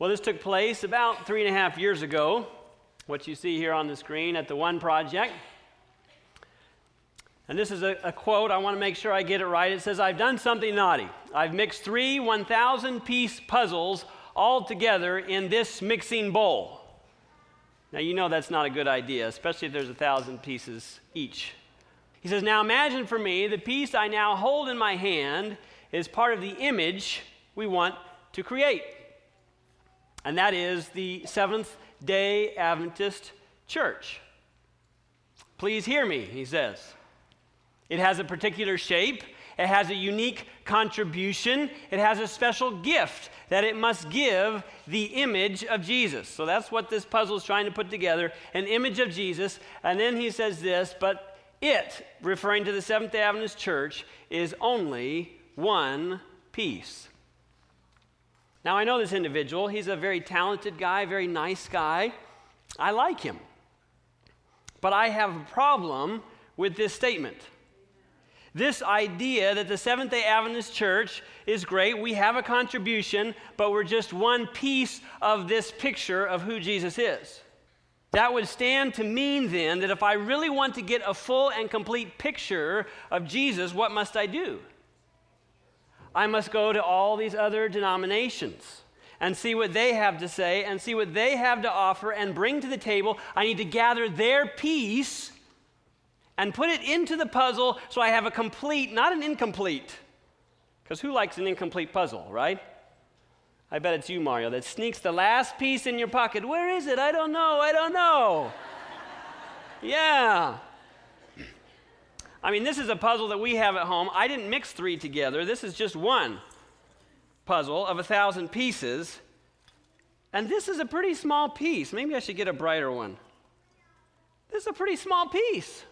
Well, this took place about three and a half years ago, what you see here on the screen at the One Project. And this is a, a, quote. I want to make sure I get it right. It says, I've done something naughty. I've mixed three 1,000 piece puzzles all together in this mixing bowl. Now, you know that's not a good idea, especially if there's a thousand pieces each. He says, Now imagine for me the piece I now hold in my hand is part of the image we want to create and that is the Seventh day Adventist Church. Please hear me, he says. It has a particular shape, it has a unique contribution, it has a special gift that it must give the image of Jesus. So that's what this puzzle is trying to put together an image of Jesus. And then he says this, but it, referring to the Seventh day Adventist Church, is only one piece. Now, I know this individual. He's a very talented guy, very nice guy. I like him. But I have a problem with this statement. This idea that the Seventh day Adventist Church is great, we have a contribution, but we're just one piece of this picture of who Jesus is. That would stand to mean then that if I really want to get a full and complete picture of Jesus, what must I do? I must go to all these other denominations and see what they have to say and see what they have to offer and bring to the table. I need to gather their piece and put it into the puzzle so I have a complete, not an incomplete. Because who likes an incomplete puzzle, right? I bet it's you, Mario, that sneaks the last piece in your pocket. Where is it? I don't know. I don't know. yeah. I mean, this is a puzzle that we have at home. I didn't mix three together. This is just one puzzle of a thousand pieces. And this is a pretty small piece. Maybe I should get a brighter one. This is a pretty small piece.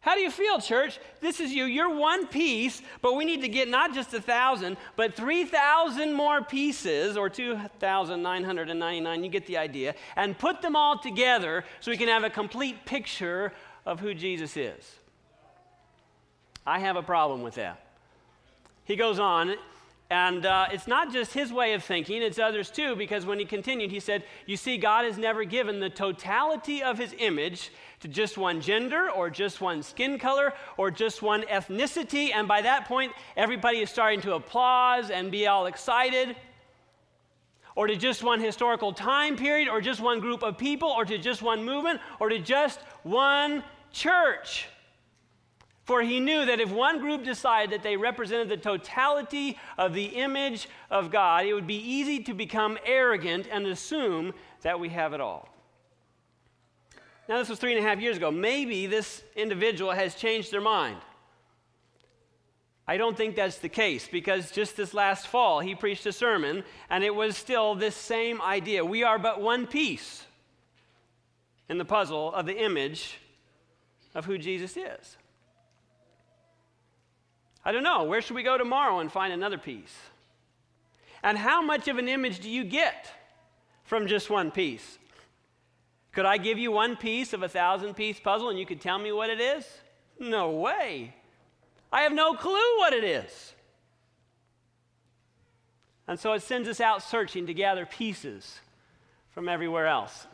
How do you feel, church? This is you. You're one piece, but we need to get not just a thousand, but 3,000 more pieces, or 2,999, you get the idea, and put them all together so we can have a complete picture of who Jesus is. I have a problem with that. He goes on, and uh, it's not just his way of thinking, it's others too, because when he continued, he said, You see, God has never given the totality of his image to just one gender, or just one skin color, or just one ethnicity. And by that point, everybody is starting to applaud and be all excited. Or to just one historical time period, or just one group of people, or to just one movement, or to just one church. For he knew that if one group decided that they represented the totality of the image of God, it would be easy to become arrogant and assume that we have it all. Now, this was three and a half years ago. Maybe this individual has changed their mind. I don't think that's the case because just this last fall he preached a sermon and it was still this same idea. We are but one piece in the puzzle of the image of who Jesus is. I don't know. Where should we go tomorrow and find another piece? And how much of an image do you get from just one piece? Could I give you one piece of a thousand piece puzzle and you could tell me what it is? No way. I have no clue what it is. And so it sends us out searching to gather pieces from everywhere else.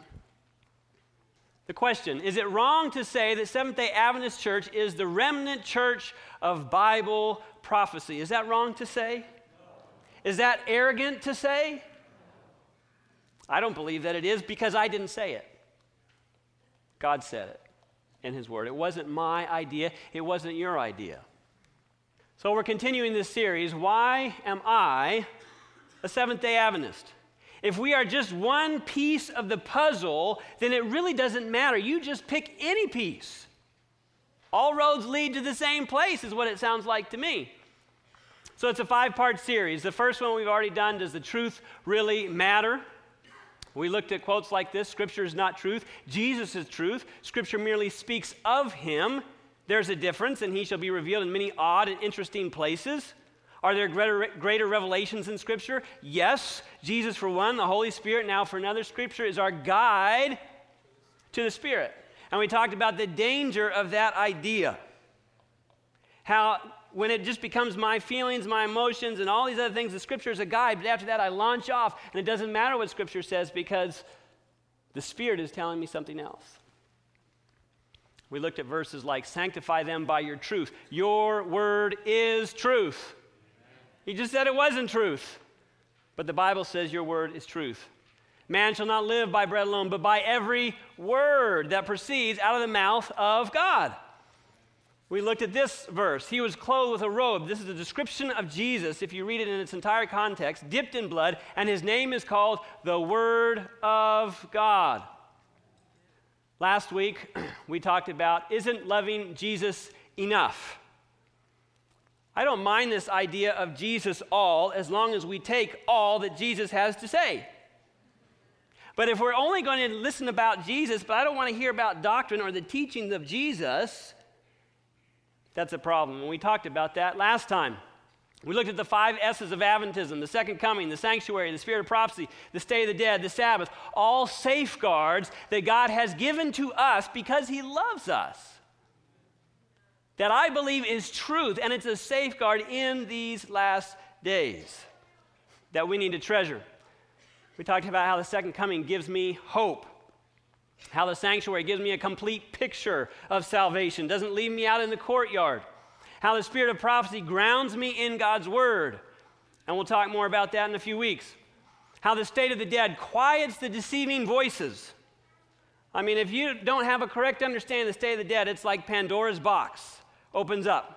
The question Is it wrong to say that Seventh day Adventist Church is the remnant church of Bible prophecy? Is that wrong to say? Is that arrogant to say? I don't believe that it is because I didn't say it. God said it in His Word. It wasn't my idea, it wasn't your idea. So we're continuing this series Why Am I a Seventh day Adventist? If we are just one piece of the puzzle, then it really doesn't matter. You just pick any piece. All roads lead to the same place, is what it sounds like to me. So it's a five part series. The first one we've already done Does the truth really matter? We looked at quotes like this Scripture is not truth, Jesus is truth. Scripture merely speaks of him. There's a difference, and he shall be revealed in many odd and interesting places. Are there greater, greater, revelations in Scripture? Yes. Jesus, for one, the Holy Spirit, now for another, Scripture is our guide to the Spirit. And we talked about the danger of that idea. How when it just becomes my feelings, my emotions, and all these other things. The scripture is a guide, but after that, I launch off, and it doesn't matter what scripture says because the Spirit is telling me something else. We looked at verses like, Sanctify them by your truth. Your word is truth. He just said it wasn't truth. But the Bible says your word is truth. Man shall not live by bread alone, but by every word that proceeds out of the mouth of God. We looked at this verse. He was clothed with a robe. This is a description of Jesus, if you read it in its entire context, dipped in blood, and his name is called the Word of God. Last week, we talked about isn't loving Jesus enough? I don't mind this idea of Jesus all as long as we take all that Jesus has to say. But if we're only going to listen about Jesus, but I don't want to hear about doctrine or the teachings of Jesus, that's a problem. And we talked about that last time. We looked at the five S's of Adventism the second coming, the sanctuary, the spirit of prophecy, the state of the dead, the Sabbath, all safeguards that God has given to us because He loves us that I believe is truth, and it's a safeguard in these last days that we need to treasure. We talked about how the second coming gives me hope, how the sanctuary gives me a complete picture of salvation, doesn't leave me out in the courtyard, how the spirit of prophecy grounds me in God's word. And we'll talk more about that in a few weeks. How the state of the dead quiets the deceiving voices. I mean, if you don't have a correct understanding of the state of the dead, it's like Pandora's box opens up.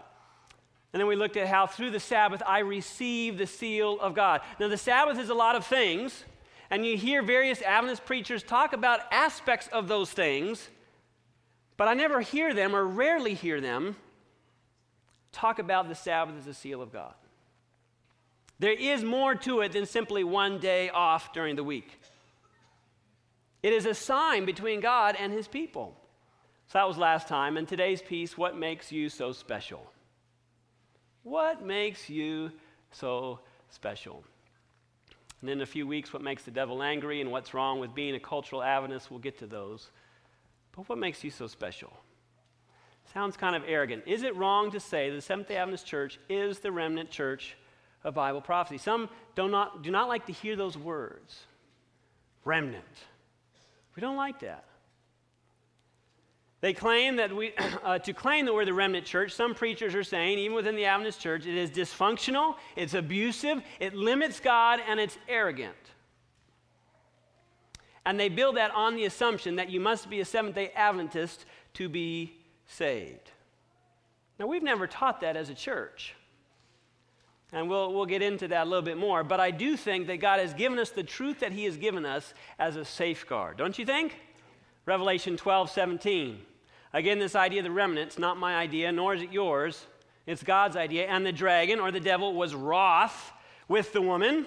And then we looked at how through the Sabbath I receive the seal of God. Now, the Sabbath is a lot of things, and you hear various Adventist preachers talk about aspects of those things, but I never hear them, or rarely hear them, talk about the Sabbath as a seal of God. There is more to it than simply one day off during the week. It is a sign between God and his people. So that was last time. And today's piece, what makes you so special? What makes you so special? And in a few weeks, what makes the devil angry and what's wrong with being a cultural Adventist, we'll get to those. But what makes you so special? Sounds kind of arrogant. Is it wrong to say the Seventh day Adventist Church is the remnant church of Bible prophecy? Some do not, do not like to hear those words remnant. We don't like that. They claim that we, uh, to claim that we're the remnant church, some preachers are saying, even within the Adventist church, it is dysfunctional, it's abusive, it limits God, and it's arrogant. And they build that on the assumption that you must be a Seventh day Adventist to be saved. Now, we've never taught that as a church. And we'll, we'll get into that a little bit more. But I do think that God has given us the truth that He has given us as a safeguard. Don't you think? Revelation 12, 17. Again, this idea of the remnant, it's not my idea, nor is it yours. It's God's idea. And the dragon, or the devil, was wroth with the woman,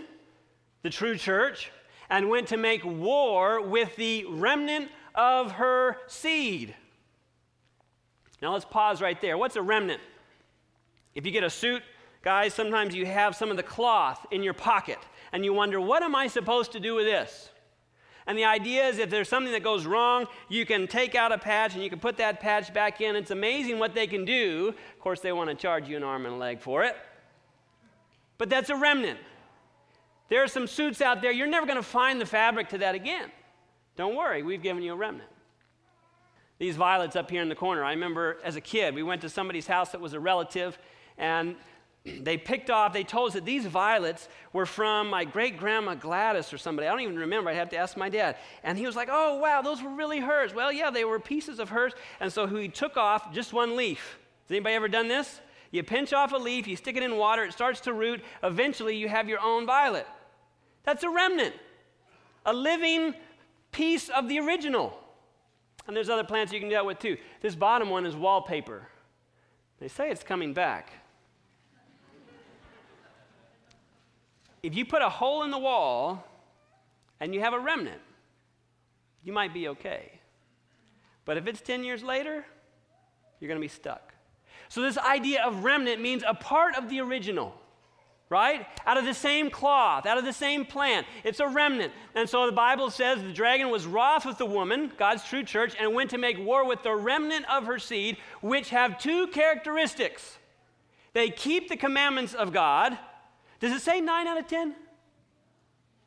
the true church, and went to make war with the remnant of her seed. Now let's pause right there. What's a remnant? If you get a suit, guys, sometimes you have some of the cloth in your pocket, and you wonder, what am I supposed to do with this? And the idea is if there's something that goes wrong, you can take out a patch and you can put that patch back in. It's amazing what they can do. Of course, they want to charge you an arm and a leg for it. But that's a remnant. There are some suits out there, you're never going to find the fabric to that again. Don't worry, we've given you a remnant. These violets up here in the corner, I remember as a kid, we went to somebody's house that was a relative, and they picked off, they told us that these violets were from my great grandma Gladys or somebody. I don't even remember. I'd have to ask my dad. And he was like, oh, wow, those were really hers. Well, yeah, they were pieces of hers. And so he took off just one leaf. Has anybody ever done this? You pinch off a leaf, you stick it in water, it starts to root. Eventually, you have your own violet. That's a remnant, a living piece of the original. And there's other plants you can do that with too. This bottom one is wallpaper. They say it's coming back. If you put a hole in the wall and you have a remnant, you might be okay. But if it's 10 years later, you're going to be stuck. So, this idea of remnant means a part of the original, right? Out of the same cloth, out of the same plant. It's a remnant. And so the Bible says the dragon was wroth with the woman, God's true church, and went to make war with the remnant of her seed, which have two characteristics They keep the commandments of God. Does it say 9 out of 10?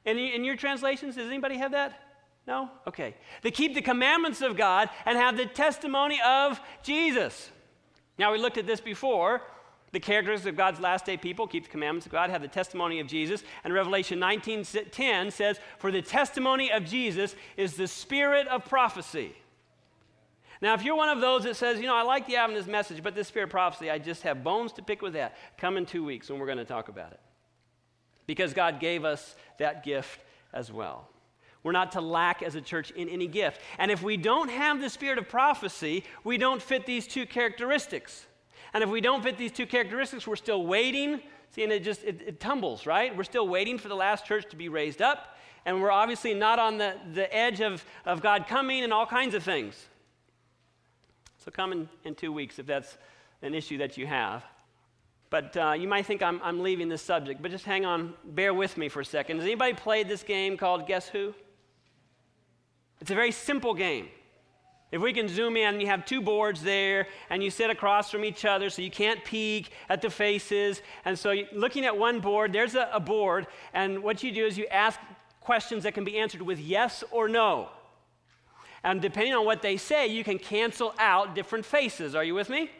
In, in your translations, does anybody have that? No? Okay. They keep the commandments of God and have the testimony of Jesus. Now, we looked at this before. The characteristics of God's last day people keep the commandments of God, have the testimony of Jesus. And Revelation 19:10 says, "For the testimony of Jesus is the spirit of prophecy." Now, if you're one of those that says, you know, I like the Adventist message, but this spirit of prophecy, I just have bones to pick with that, come in two weeks when we're going to talk about it. Because God gave us that gift as well. We're not to lack as a church in any gift. And if we don't have the spirit of prophecy, we don't fit these two characteristics. And if we don't fit these two characteristics, we're still waiting. See, and it just it, it tumbles, right? We're still waiting for the last church to be raised up, and we're obviously not on the, the edge of, of God coming and all kinds of things. So come in, in two weeks if that's an issue that you have. But uh, you might think I'm, I'm leaving this subject, but just hang on, bear with me for a second. Has anybody played this game called Guess Who? It's a very simple game. If we can zoom in, you have two boards there, and you sit across from each other so you can't peek at the faces. And so, looking at one board, there's a, a board, and what you do is you ask questions that can be answered with yes or no. And depending on what they say, you can cancel out different faces. Are you with me?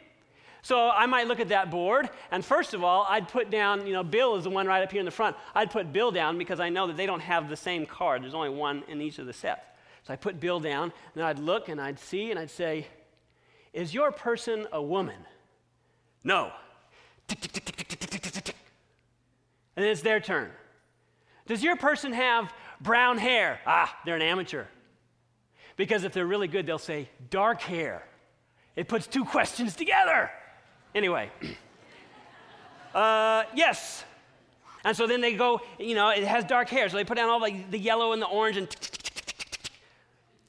So I might look at that board, and first of all, I'd put down, you know, Bill is the one right up here in the front. I'd put Bill down because I know that they don't have the same card. There's only one in each of the sets. So I put Bill down, and then I'd look and I'd see and I'd say, Is your person a woman? No. And then it's their turn. Does your person have brown hair? Ah, they're an amateur. Because if they're really good, they'll say dark hair. It puts two questions together. Anyway, uh, yes. And so then they go, you know, it has dark hair. So they put down all the, the yellow and the orange and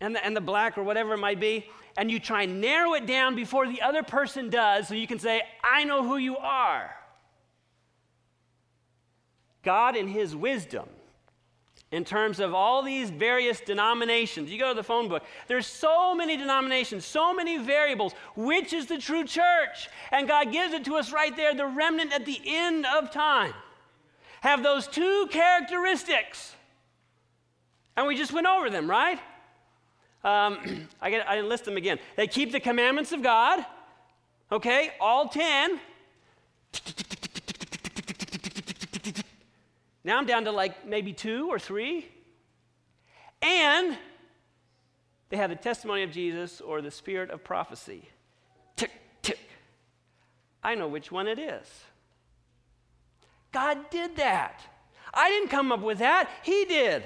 and the, and the black or whatever it might be, and you try and narrow it down before the other person does so you can say, I know who you are. God, in His wisdom, in terms of all these various denominations, you go to the phone book, there's so many denominations, so many variables. Which is the true church? And God gives it to us right there, the remnant at the end of time. Have those two characteristics. And we just went over them, right? Um, I, get, I list them again. They keep the commandments of God, okay, all 10. Now I'm down to like maybe two or three. And they have the testimony of Jesus or the spirit of prophecy. Tick, tick. I know which one it is. God did that. I didn't come up with that, He did.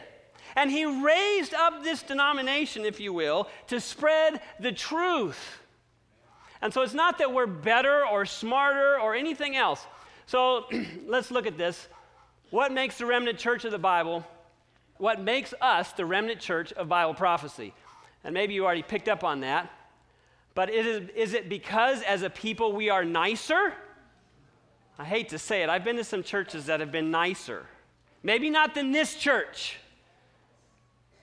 And he raised up this denomination, if you will, to spread the truth. And so it's not that we're better or smarter or anything else. So let's look at this. What makes the remnant church of the Bible? What makes us the remnant church of Bible prophecy? And maybe you already picked up on that. But is, it because as a people we are nicer? I hate to say it. I've been to some churches that have been nicer. Maybe not than this church.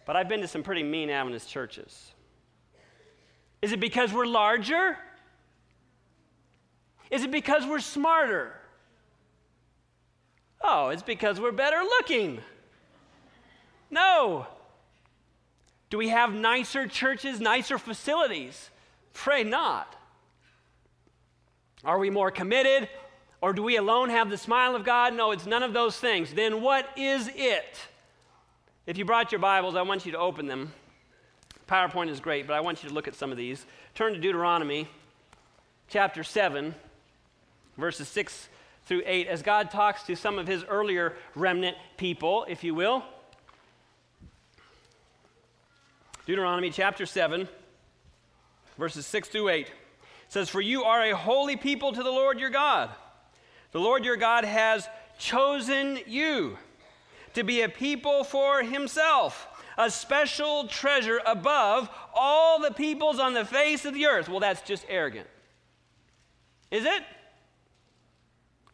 But I've been to some pretty mean Adventist churches. Is it because we're larger? Is it because we're smarter? Oh, it's because we're better looking. No. Do we have nicer churches, nicer facilities? Pray not. Are we more committed? Or do we alone have the smile of God? No, it's none of those things. Then what is it? If you brought your Bibles, I want you to open them. PowerPoint is great, but I want you to look at some of these. Turn to Deuteronomy chapter 7, verses 6 through 8, as God talks to some of his earlier remnant people, if you will. Deuteronomy chapter 7, verses 6 through 8 says, For you are a holy people to the Lord your God. The Lord your God has chosen you to be a people for himself, a special treasure above all the peoples on the face of the earth. Well, that's just arrogant. Is it?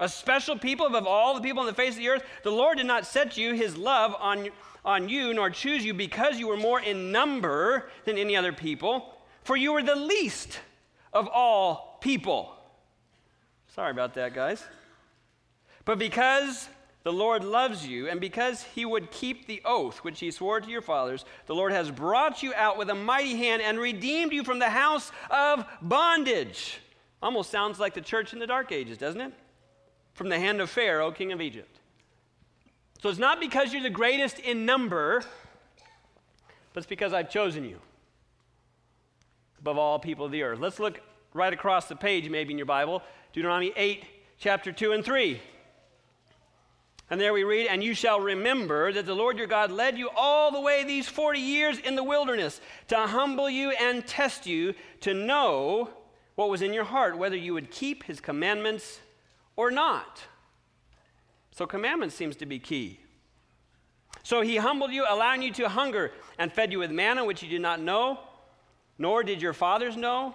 A special people above all the people on the face of the earth? The Lord did not set you his love on, on you, nor choose you because you were more in number than any other people, for you were the least of all people. Sorry about that, guys. But because the Lord loves you, and because he would keep the oath which he swore to your fathers, the Lord has brought you out with a mighty hand and redeemed you from the house of bondage. Almost sounds like the church in the dark ages, doesn't it? From the hand of Pharaoh, king of Egypt. So it's not because you're the greatest in number, but it's because I've chosen you above all people of the earth. Let's look right across the page, maybe in your Bible, Deuteronomy 8, chapter 2 and 3. And there we read, And you shall remember that the Lord your God led you all the way these 40 years in the wilderness to humble you and test you to know what was in your heart, whether you would keep his commandments or not. So, commandment seems to be key. So, he humbled you, allowing you to hunger, and fed you with manna, which you did not know, nor did your fathers know,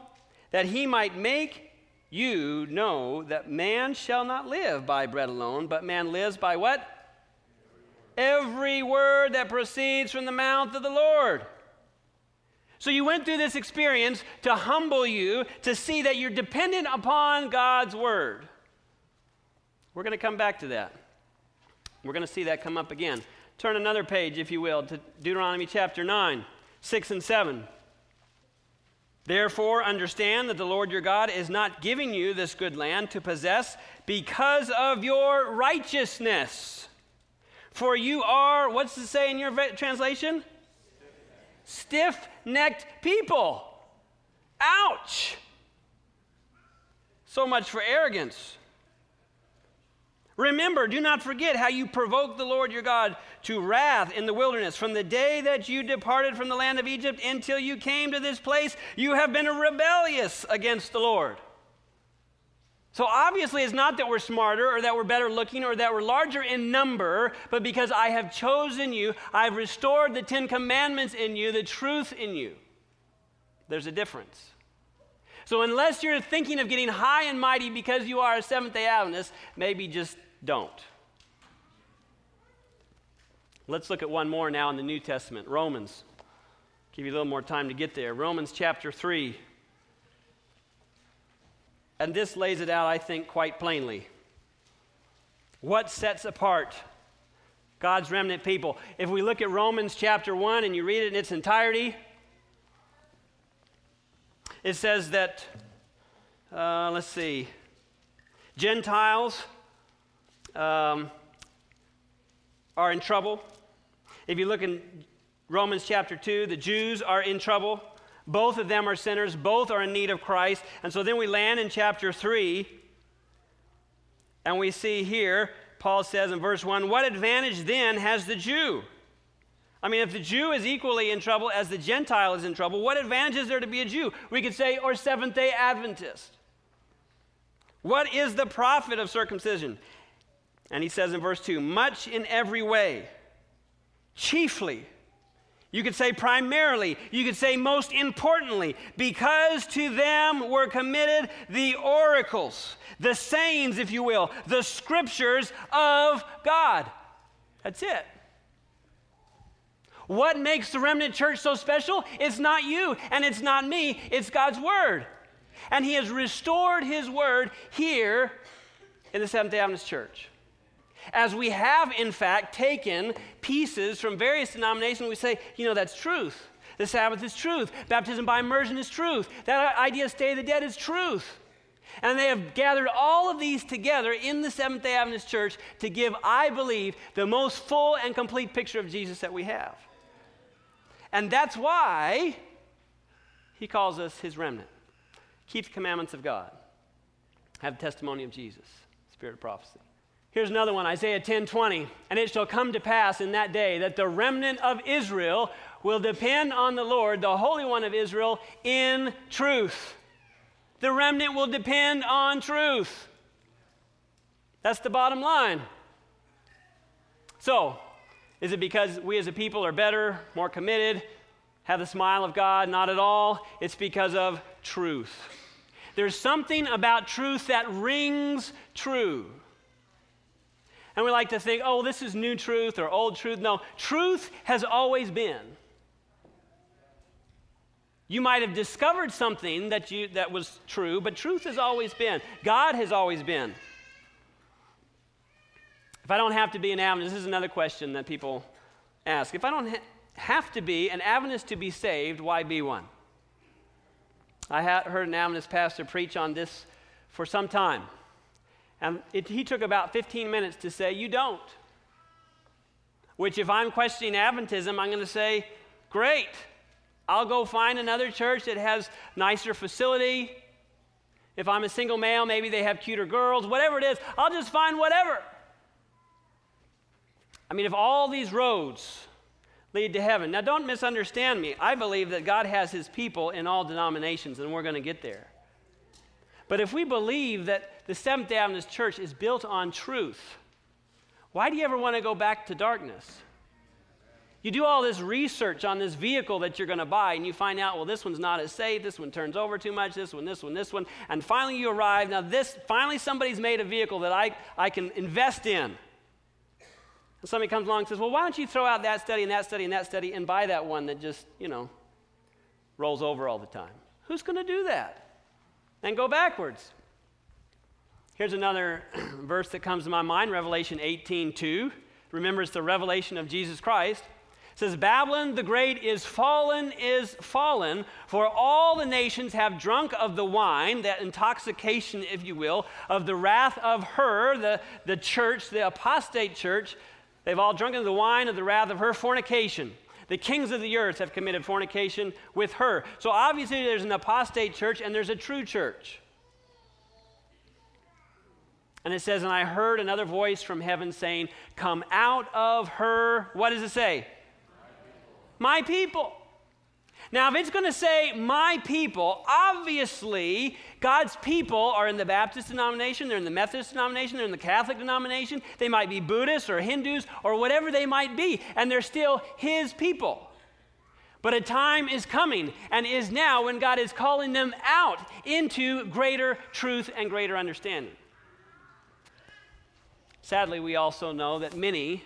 that he might make you know that man shall not live by bread alone, but man lives by what? Every word that proceeds from the mouth of the Lord. So you went through this experience to humble you, to see that you're dependent upon God's word. We're going to come back to that. We're going to see that come up again. Turn another page, if you will, to Deuteronomy chapter 9, 6 and 7. Therefore, understand that the Lord your God is not giving you this good land to possess because of your righteousness. For you are, what's it say in your translation? Stiff necked people. Ouch! So much for arrogance. Remember, do not forget how you provoked the Lord your God to wrath in the wilderness. From the day that you departed from the land of Egypt until you came to this place, you have been rebellious against the Lord. So obviously, it's not that we're smarter or that we're better looking or that we're larger in number, but because I have chosen you, I've restored the Ten Commandments in you, the truth in you. There's a difference. So, unless you're thinking of getting high and mighty because you are a Seventh day Adventist, maybe just don't. Let's look at one more now in the New Testament Romans. Give you a little more time to get there. Romans chapter 3. And this lays it out, I think, quite plainly. What sets apart God's remnant people? If we look at Romans chapter 1 and you read it in its entirety, it says that, uh, let's see, Gentiles um, are in trouble. If you look in Romans chapter 2, the Jews are in trouble. Both of them are sinners. Both are in need of Christ. And so then we land in chapter 3, and we see here, Paul says in verse 1 What advantage then has the Jew? I mean, if the Jew is equally in trouble as the Gentile is in trouble, what advantage is there to be a Jew? We could say, or Seventh day Adventist. What is the profit of circumcision? And he says in verse 2 much in every way, chiefly. You could say primarily, you could say most importantly, because to them were committed the oracles, the sayings, if you will, the scriptures of God. That's it. What makes the remnant church so special? It's not you and it's not me, it's God's word. And He has restored His word here in the Seventh day Adventist church. As we have, in fact, taken pieces from various denominations, we say, you know, that's truth. The Sabbath is truth. Baptism by immersion is truth. That idea of state of the dead is truth. And they have gathered all of these together in the Seventh day Adventist church to give, I believe, the most full and complete picture of Jesus that we have. And that's why he calls us his remnant. Keep the commandments of God, have the testimony of Jesus, spirit of prophecy. Here's another one, Isaiah 10 20. And it shall come to pass in that day that the remnant of Israel will depend on the Lord, the Holy One of Israel, in truth. The remnant will depend on truth. That's the bottom line. So, is it because we as a people are better, more committed, have the smile of God? Not at all. It's because of truth. There's something about truth that rings true. And we like to think, oh, this is new truth or old truth. No, truth has always been. You might have discovered something that, you, that was true, but truth has always been. God has always been. If I don't have to be an Adventist, this is another question that people ask. If I don't ha- have to be an Adventist to be saved, why be one? I had heard an Adventist pastor preach on this for some time. And it, he took about 15 minutes to say, You don't. Which, if I'm questioning Adventism, I'm going to say, Great. I'll go find another church that has nicer facility. If I'm a single male, maybe they have cuter girls, whatever it is, I'll just find whatever. I mean, if all these roads lead to heaven, now don't misunderstand me. I believe that God has his people in all denominations, and we're going to get there. But if we believe that the Seventh day Adventist church is built on truth, why do you ever want to go back to darkness? You do all this research on this vehicle that you're going to buy, and you find out, well, this one's not as safe. This one turns over too much. This one, this one, this one. And finally, you arrive. Now, this, finally, somebody's made a vehicle that I, I can invest in. And somebody comes along and says, well, why don't you throw out that study and that study and that study and buy that one that just, you know, rolls over all the time? Who's going to do that? And go backwards. Here's another verse that comes to my mind, Revelation 18 2. Remember, it's the revelation of Jesus Christ. It says, Babylon the Great is fallen, is fallen, for all the nations have drunk of the wine, that intoxication, if you will, of the wrath of her, the, the church, the apostate church. They've all drunk of the wine of the wrath of her fornication. The kings of the earth have committed fornication with her. So obviously, there's an apostate church and there's a true church. And it says, And I heard another voice from heaven saying, Come out of her. What does it say? my people. Now, if it's going to say my people, obviously God's people are in the Baptist denomination, they're in the Methodist denomination, they're in the Catholic denomination, they might be Buddhists or Hindus or whatever they might be, and they're still His people. But a time is coming and is now when God is calling them out into greater truth and greater understanding. Sadly, we also know that many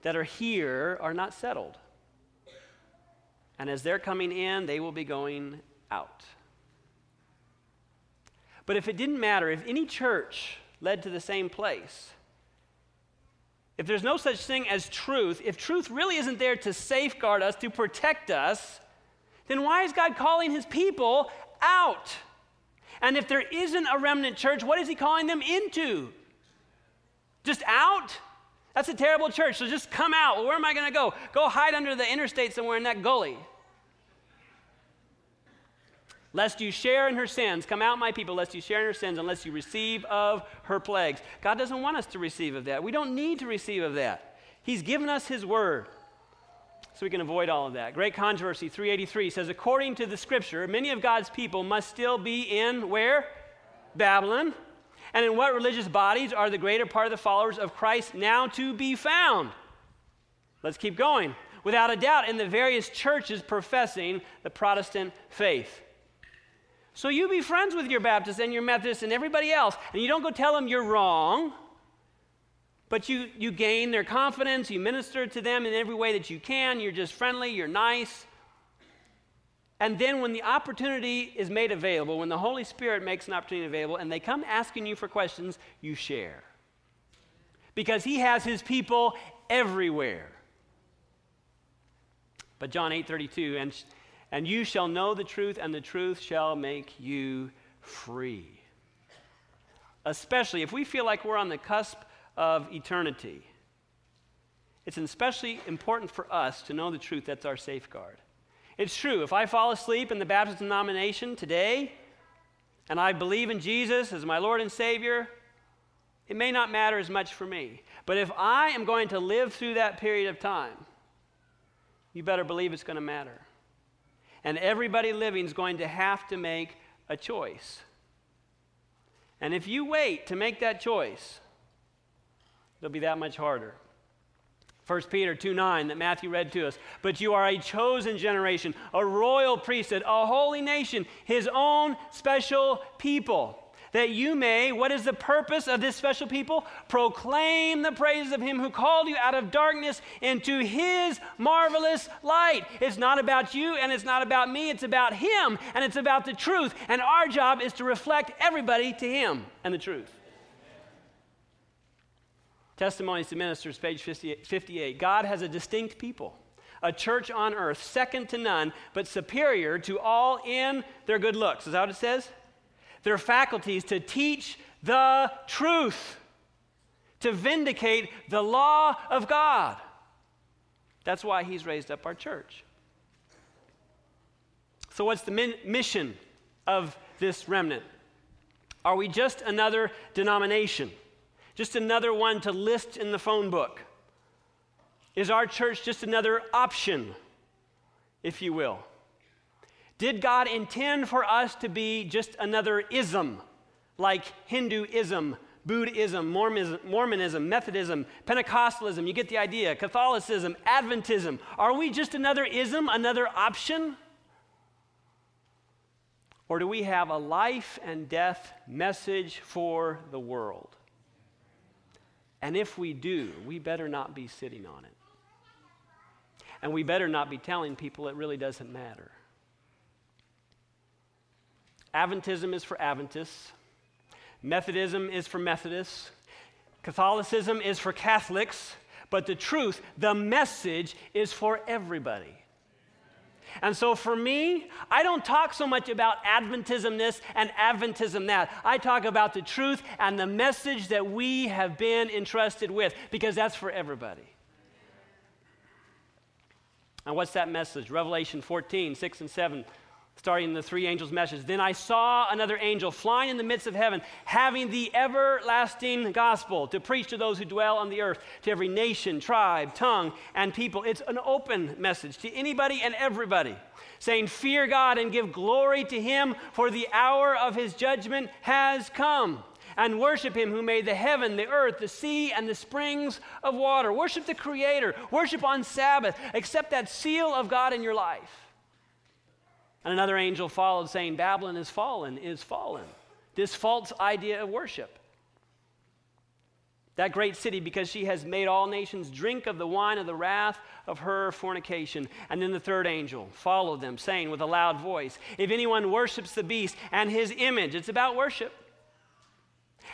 that are here are not settled. And as they're coming in, they will be going out. But if it didn't matter, if any church led to the same place, if there's no such thing as truth, if truth really isn't there to safeguard us, to protect us, then why is God calling his people out? And if there isn't a remnant church, what is he calling them into? Just out? That's a terrible church. So just come out. Where am I going to go? Go hide under the interstate somewhere in that gully. Lest you share in her sins. Come out, my people, lest you share in her sins, unless you receive of her plagues. God doesn't want us to receive of that. We don't need to receive of that. He's given us His word so we can avoid all of that. Great Controversy 383 says, according to the scripture, many of God's people must still be in where? Babylon. And in what religious bodies are the greater part of the followers of Christ now to be found? Let's keep going. Without a doubt, in the various churches professing the Protestant faith. So you be friends with your Baptists and your Methodists and everybody else, and you don't go tell them you're wrong, but you, you gain their confidence, you minister to them in every way that you can, you're just friendly, you're nice. And then when the opportunity is made available, when the Holy Spirit makes an opportunity available, and they come asking you for questions, you share. Because He has His people everywhere. But John 8 32, and, and you shall know the truth, and the truth shall make you free. Especially if we feel like we're on the cusp of eternity, it's especially important for us to know the truth that's our safeguard. It's true. If I fall asleep in the Baptist denomination today and I believe in Jesus as my Lord and Savior, it may not matter as much for me. But if I am going to live through that period of time, you better believe it's going to matter. And everybody living is going to have to make a choice. And if you wait to make that choice, it'll be that much harder. 1 Peter 2 9 that Matthew read to us. But you are a chosen generation, a royal priesthood, a holy nation, his own special people, that you may, what is the purpose of this special people? Proclaim the praises of him who called you out of darkness into his marvelous light. It's not about you and it's not about me, it's about him and it's about the truth. And our job is to reflect everybody to him and the truth. Testimonies to Ministers, page 58. God has a distinct people, a church on earth, second to none, but superior to all in their good looks. Is that what it says? Their faculties to teach the truth, to vindicate the law of God. That's why He's raised up our church. So, what's the min- mission of this remnant? Are we just another denomination? Just another one to list in the phone book? Is our church just another option, if you will? Did God intend for us to be just another ism, like Hinduism, Buddhism, Mormonism, Methodism, Pentecostalism? You get the idea. Catholicism, Adventism. Are we just another ism, another option? Or do we have a life and death message for the world? And if we do, we better not be sitting on it. And we better not be telling people it really doesn't matter. Adventism is for Adventists, Methodism is for Methodists, Catholicism is for Catholics, but the truth, the message, is for everybody. And so for me, I don't talk so much about Adventism this and Adventism that. I talk about the truth and the message that we have been entrusted with because that's for everybody. And what's that message? Revelation 14, 6 and 7 starting the three angels' message. Then I saw another angel flying in the midst of heaven, having the everlasting gospel to preach to those who dwell on the earth, to every nation, tribe, tongue, and people. It's an open message to anybody and everybody, saying, Fear God and give glory to him, for the hour of his judgment has come. And worship him who made the heaven, the earth, the sea, and the springs of water. Worship the Creator. Worship on Sabbath. Accept that seal of God in your life. And another angel followed, saying, Babylon is fallen, is fallen. This false idea of worship. That great city, because she has made all nations drink of the wine of the wrath of her fornication. And then the third angel followed them, saying with a loud voice, If anyone worships the beast and his image, it's about worship,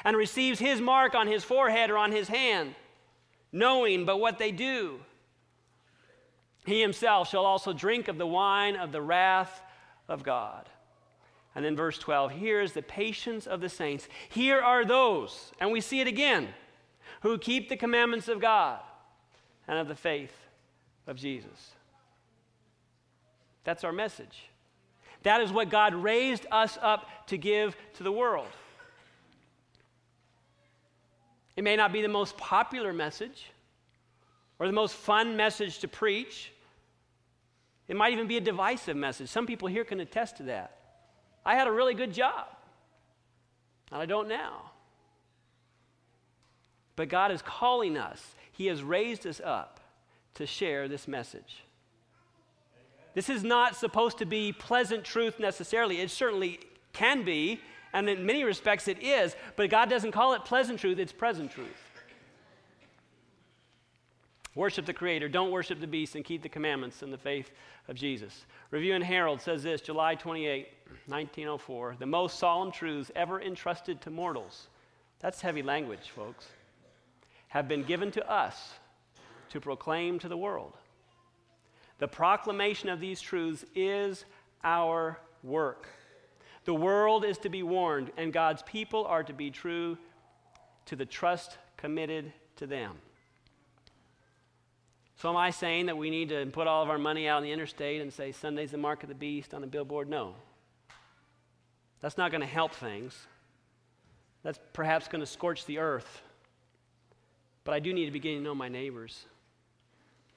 and receives his mark on his forehead or on his hand, knowing but what they do, he himself shall also drink of the wine of the wrath of God. And then verse 12 here is the patience of the saints. Here are those, and we see it again, who keep the commandments of God and of the faith of Jesus. That's our message. That is what God raised us up to give to the world. It may not be the most popular message or the most fun message to preach, it might even be a divisive message. Some people here can attest to that. I had a really good job, and I don't now. But God is calling us, He has raised us up to share this message. This is not supposed to be pleasant truth necessarily. It certainly can be, and in many respects it is, but God doesn't call it pleasant truth, it's present truth. Worship the Creator, don't worship the beast, and keep the commandments and the faith of Jesus. Review and Herald says this July 28, 1904. The most solemn truths ever entrusted to mortals, that's heavy language, folks, have been given to us to proclaim to the world. The proclamation of these truths is our work. The world is to be warned, and God's people are to be true to the trust committed to them. So, am I saying that we need to put all of our money out on the interstate and say Sunday's the mark of the beast on a billboard? No. That's not going to help things. That's perhaps going to scorch the earth. But I do need to begin to know my neighbors,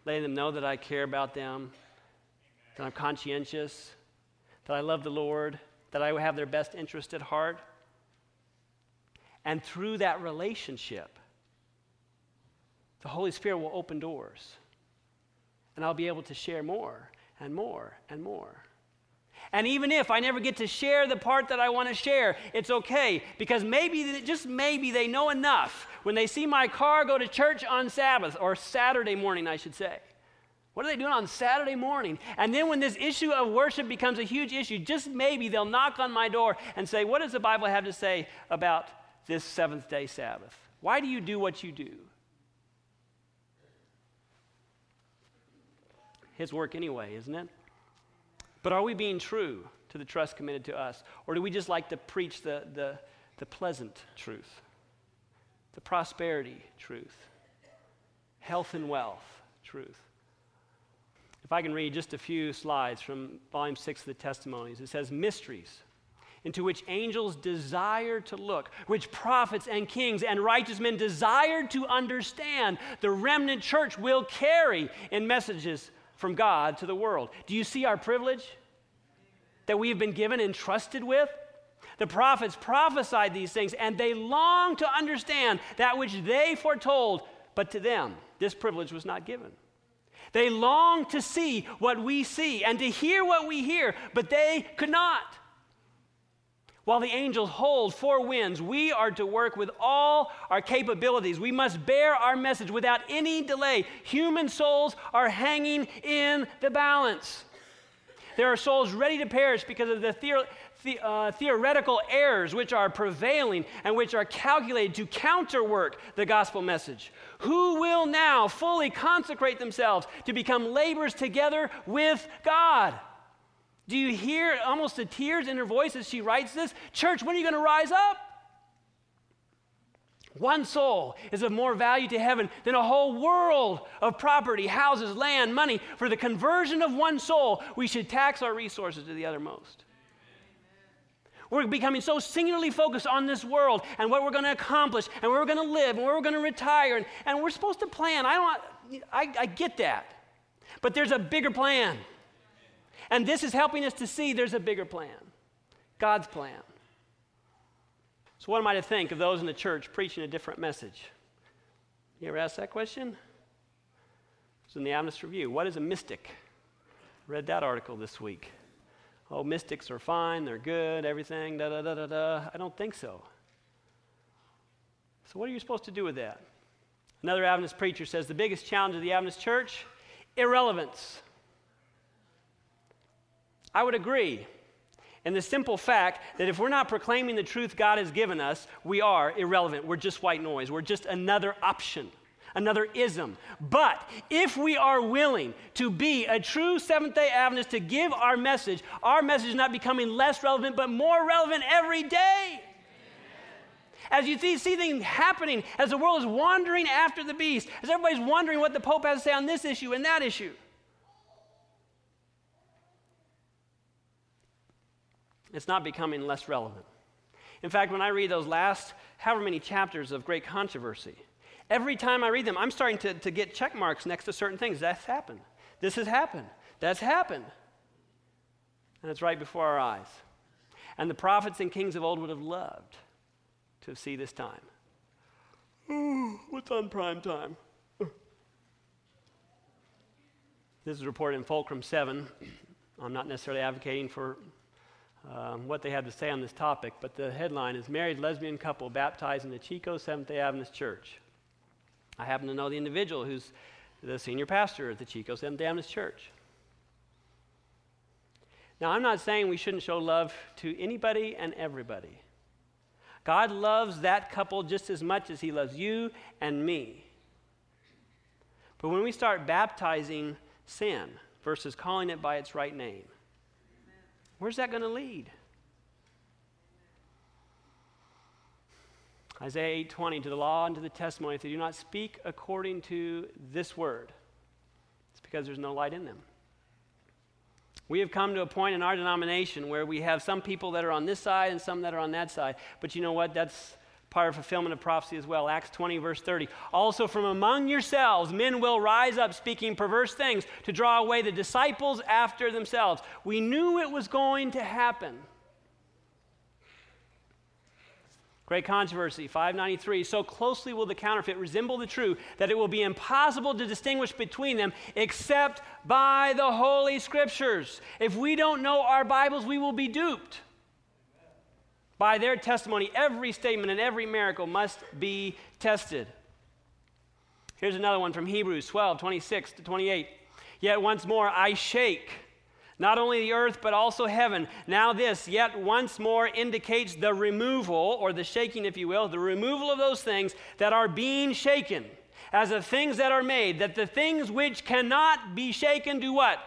letting them know that I care about them, that I'm conscientious, that I love the Lord, that I have their best interest at heart. And through that relationship, the Holy Spirit will open doors and I'll be able to share more and more and more. And even if I never get to share the part that I want to share, it's okay because maybe, just maybe, they know enough when they see my car go to church on Sabbath or Saturday morning, I should say. What are they doing on Saturday morning? And then when this issue of worship becomes a huge issue, just maybe they'll knock on my door and say, What does the Bible have to say about this seventh day Sabbath? Why do you do what you do? His work anyway, isn't it? But are we being true to the trust committed to us? Or do we just like to preach the, the, the pleasant truth, the prosperity truth, health and wealth truth? If I can read just a few slides from volume six of the testimonies, it says, Mysteries into which angels desire to look, which prophets and kings and righteous men desire to understand, the remnant church will carry in messages from God to the world. Do you see our privilege that we have been given and trusted with? The prophets prophesied these things, and they long to understand that which they foretold, but to them, this privilege was not given. They long to see what we see and to hear what we hear, but they could not. While the angels hold four winds, we are to work with all our capabilities. We must bear our message without any delay. Human souls are hanging in the balance. There are souls ready to perish because of the, theor- the uh, theoretical errors which are prevailing and which are calculated to counterwork the gospel message who will now fully consecrate themselves to become laborers together with God. Do you hear almost the tears in her voice as she writes this? Church, when are you going to rise up? One soul is of more value to heaven than a whole world of property, houses, land, money. For the conversion of one soul, we should tax our resources to the othermost. We're becoming so singularly focused on this world and what we're going to accomplish and where we're going to live and where we're going to retire. And, and we're supposed to plan. I, don't, I, I get that. But there's a bigger plan. And this is helping us to see there's a bigger plan God's plan. So, what am I to think of those in the church preaching a different message? You ever ask that question? It's in the Adventist Review. What is a mystic? Read that article this week oh, mystics are fine, they're good, everything, da da da da da. I don't think so. So, what are you supposed to do with that? Another Adventist preacher says the biggest challenge of the Adventist church irrelevance. I would agree. And the simple fact that if we're not proclaiming the truth God has given us, we are irrelevant. We're just white noise. We're just another option another ism. But if we are willing to be a true Seventh day Adventist to give our message, our message is not becoming less relevant, but more relevant every day. As you see, see things happening, as the world is wandering after the beast, as everybody's wondering what the Pope has to say on this issue and that issue. It's not becoming less relevant. In fact, when I read those last however many chapters of great controversy, Every time I read them, I'm starting to, to get check marks next to certain things. That's happened. This has happened. That's happened. And it's right before our eyes. And the prophets and kings of old would have loved to see this time. Ooh, what's on prime time? This is reported in Fulcrum 7. I'm not necessarily advocating for um, what they have to say on this topic, but the headline is Married Lesbian Couple Baptized in the Chico Seventh day Adventist Church. I happen to know the individual who's the senior pastor at the Chico Seventh day Adventist Church. Now, I'm not saying we shouldn't show love to anybody and everybody. God loves that couple just as much as He loves you and me. But when we start baptizing sin versus calling it by its right name, where's that going to lead? Isaiah 8:20 to the law and to the testimony if they do not speak according to this word it's because there's no light in them. We have come to a point in our denomination where we have some people that are on this side and some that are on that side. But you know what? That's part of fulfillment of prophecy as well. Acts 20, verse 30. Also, from among yourselves, men will rise up speaking perverse things to draw away the disciples after themselves. We knew it was going to happen. Great controversy, 593. So closely will the counterfeit resemble the true that it will be impossible to distinguish between them except by the Holy Scriptures. If we don't know our Bibles, we will be duped. By their testimony, every statement and every miracle must be tested. Here's another one from Hebrews 12, 26 to 28. Yet once more I shake not only the earth, but also heaven. Now, this yet once more indicates the removal, or the shaking, if you will, the removal of those things that are being shaken, as of things that are made, that the things which cannot be shaken do what?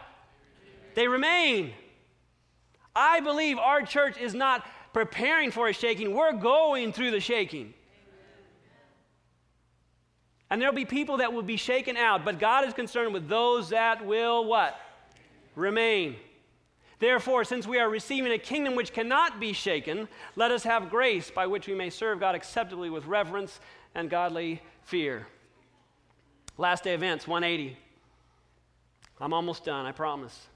They remain. I believe our church is not preparing for a shaking, we're going through the shaking. And there'll be people that will be shaken out, but God is concerned with those that will what? remain. Therefore, since we are receiving a kingdom which cannot be shaken, let us have grace by which we may serve God acceptably with reverence and godly fear. Last day events, 180. I'm almost done, I promise.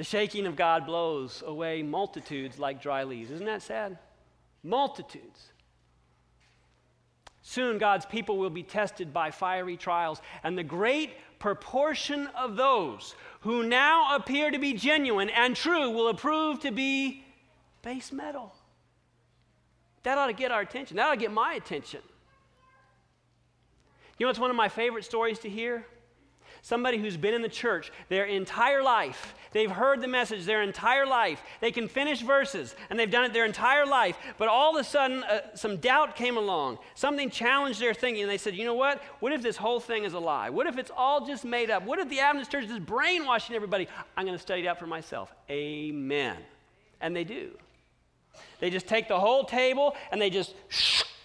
The shaking of God blows away multitudes like dry leaves. Isn't that sad? Multitudes. Soon God's people will be tested by fiery trials, and the great proportion of those who now appear to be genuine and true will prove to be base metal. That ought to get our attention. That ought to get my attention. You know what's one of my favorite stories to hear? Somebody who's been in the church their entire life. They've heard the message their entire life. They can finish verses, and they've done it their entire life. But all of a sudden, uh, some doubt came along. Something challenged their thinking, and they said, You know what? What if this whole thing is a lie? What if it's all just made up? What if the Adventist church is brainwashing everybody? I'm going to study it out for myself. Amen. And they do. They just take the whole table and they just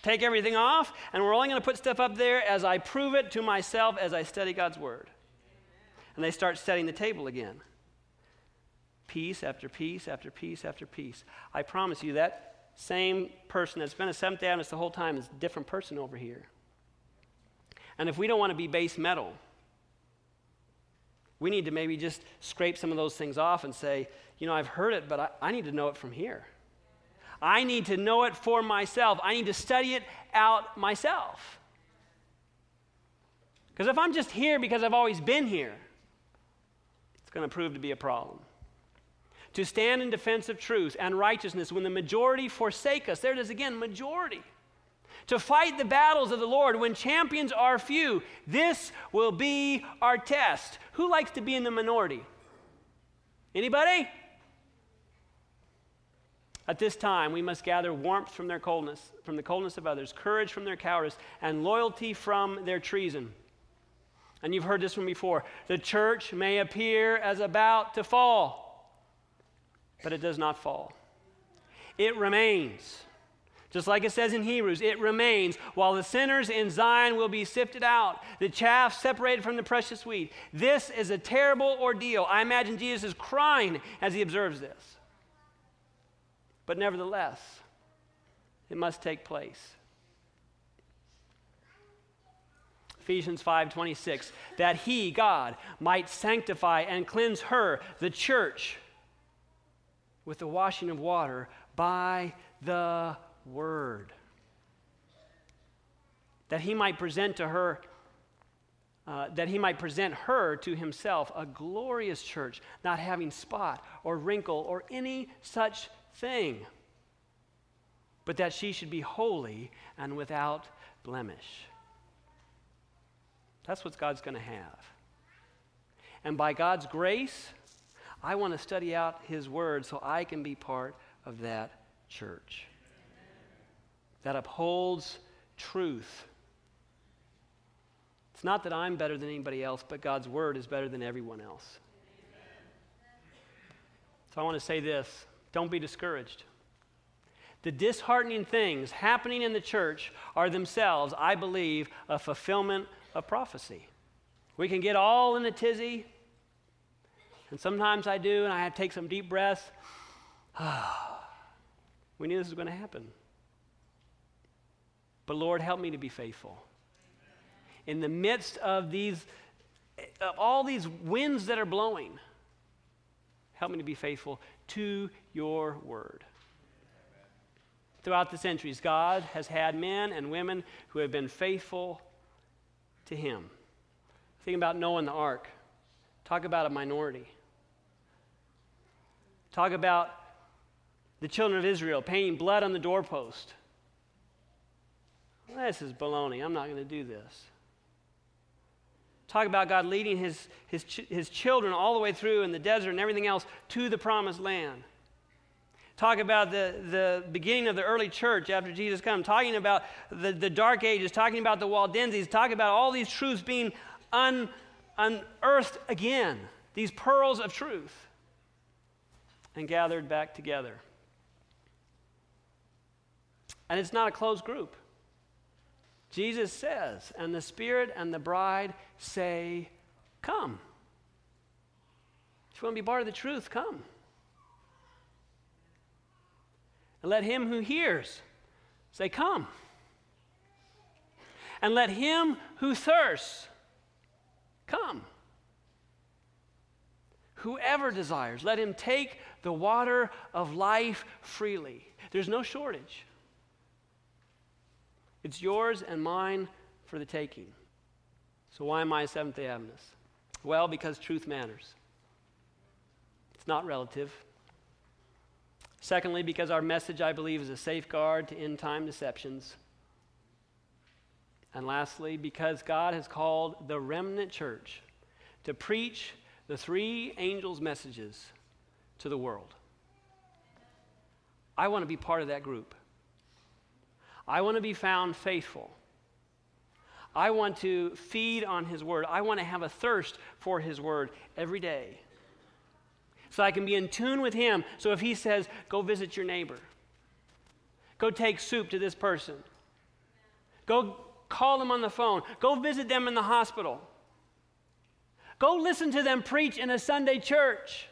take everything off, and we're only going to put stuff up there as I prove it to myself as I study God's Word and they start setting the table again. Piece after piece after piece after piece. I promise you that same person that's been a Seventh day Adventist the whole time is a different person over here. And if we don't want to be base metal, we need to maybe just scrape some of those things off and say, you know, I've heard it, but I, I need to know it from here. I need to know it for myself. I need to study it out myself. Because if I'm just here because I've always been here, going to prove to be a problem. To stand in defense of truth and righteousness when the majority forsake us. There it is again, majority. To fight the battles of the Lord when champions are few. This will be our test. Who likes to be in the minority? Anybody? At this time, we must gather warmth from their coldness, from the coldness of others, courage from their cowardice, and loyalty from their treason and you've heard this from before the church may appear as about to fall, but it does not fall. It remains. Just like it says in Hebrews, it remains while the sinners in Zion will be sifted out, the chaff separated from the precious wheat. This is a terrible ordeal. I imagine Jesus is crying as he observes this. But nevertheless, it must take place. Ephesians 5:26 that he God might sanctify and cleanse her the church with the washing of water by the word. That he might present to her uh, that he might present her to himself a glorious church not having spot or wrinkle or any such thing but that she should be holy and without blemish that's what God's going to have. And by God's grace, I want to study out His Word so I can be part of that church that upholds truth. It's not that I'm better than anybody else, but God's Word is better than everyone else. So I want to say this don't be discouraged. The disheartening things happening in the church are themselves, I believe, a fulfillment of prophecy. We can get all in a tizzy, and sometimes I do, and I have to take some deep breaths. we knew this was going to happen. But Lord, help me to be faithful. In the midst of these, of all these winds that are blowing, help me to be faithful to your word. throughout the centuries, God has had men and women who have been faithful to Him. Think about Noah and the ark. Talk about a minority. Talk about the children of Israel painting blood on the doorpost. This is baloney. I'm not going to do this. Talk about God leading his, his, his children all the way through in the desert and everything else to the promised land. Talk about the, the beginning of the early church after Jesus came. Talking about the, the dark ages. Talking about the Waldenses. Talking about all these truths being un, unearthed again. These pearls of truth. And gathered back together. And it's not a closed group. Jesus says, and the Spirit and the bride say, Come. If you want to be part of the truth, come. And let him who hears say, Come. And let him who thirsts come. Whoever desires, let him take the water of life freely. There's no shortage. It's yours and mine for the taking. So, why am I a Seventh day Adventist? Well, because truth matters. It's not relative. Secondly, because our message, I believe, is a safeguard to end time deceptions. And lastly, because God has called the remnant church to preach the three angels' messages to the world. I want to be part of that group. I want to be found faithful. I want to feed on His Word. I want to have a thirst for His Word every day. So I can be in tune with Him. So if He says, go visit your neighbor, go take soup to this person, go call them on the phone, go visit them in the hospital, go listen to them preach in a Sunday church.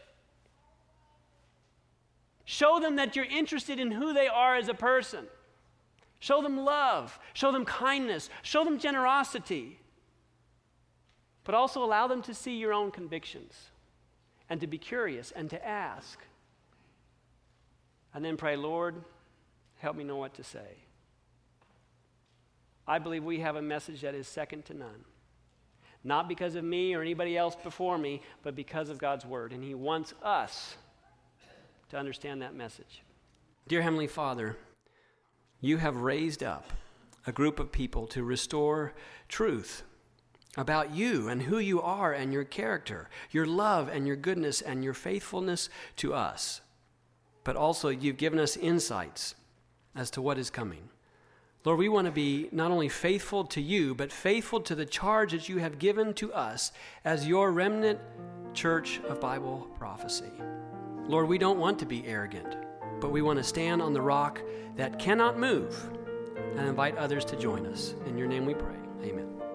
Show them that you're interested in who they are as a person. Show them love, show them kindness, show them generosity. But also allow them to see your own convictions and to be curious and to ask. And then pray, Lord, help me know what to say. I believe we have a message that is second to none. Not because of me or anybody else before me, but because of God's Word. And He wants us to understand that message. Dear Heavenly Father, you have raised up a group of people to restore truth about you and who you are and your character, your love and your goodness and your faithfulness to us. But also, you've given us insights as to what is coming. Lord, we want to be not only faithful to you, but faithful to the charge that you have given to us as your remnant church of Bible prophecy. Lord, we don't want to be arrogant but we want to stand on the rock that cannot move and invite others to join us. In your name we pray. Amen.